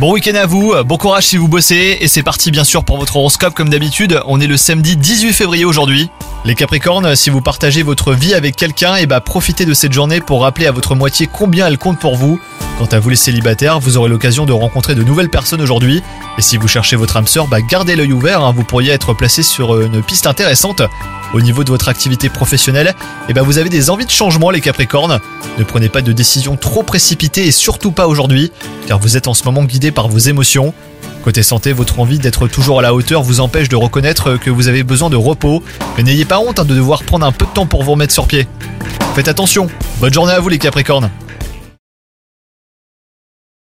Bon week-end à vous, bon courage si vous bossez, et c'est parti bien sûr pour votre horoscope comme d'habitude, on est le samedi 18 février aujourd'hui. Les Capricornes, si vous partagez votre vie avec quelqu'un, et bah profitez de cette journée pour rappeler à votre moitié combien elle compte pour vous. Quant à vous les célibataires, vous aurez l'occasion de rencontrer de nouvelles personnes aujourd'hui, et si vous cherchez votre âme sœur, bah gardez l'œil ouvert, hein, vous pourriez être placé sur une piste intéressante. Au niveau de votre activité professionnelle, et bah vous avez des envies de changement les Capricornes. Ne prenez pas de décisions trop précipitées et surtout pas aujourd'hui, car vous êtes en ce moment guidé par vos émotions. Côté santé, votre envie d'être toujours à la hauteur vous empêche de reconnaître que vous avez besoin de repos, mais n'ayez pas honte hein, de devoir prendre un peu de temps pour vous remettre sur pied. Faites attention, bonne journée à vous les Capricornes